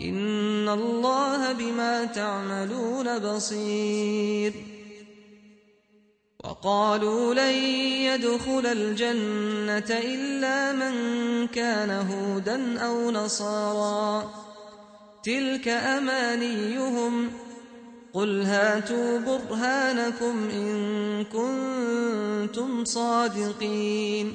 إن الله بما تعملون بصير. وقالوا لن يدخل الجنة إلا من كان هودا أو نصارا تلك أمانيهم. قل هاتوا برهانكم إن كنتم صادقين.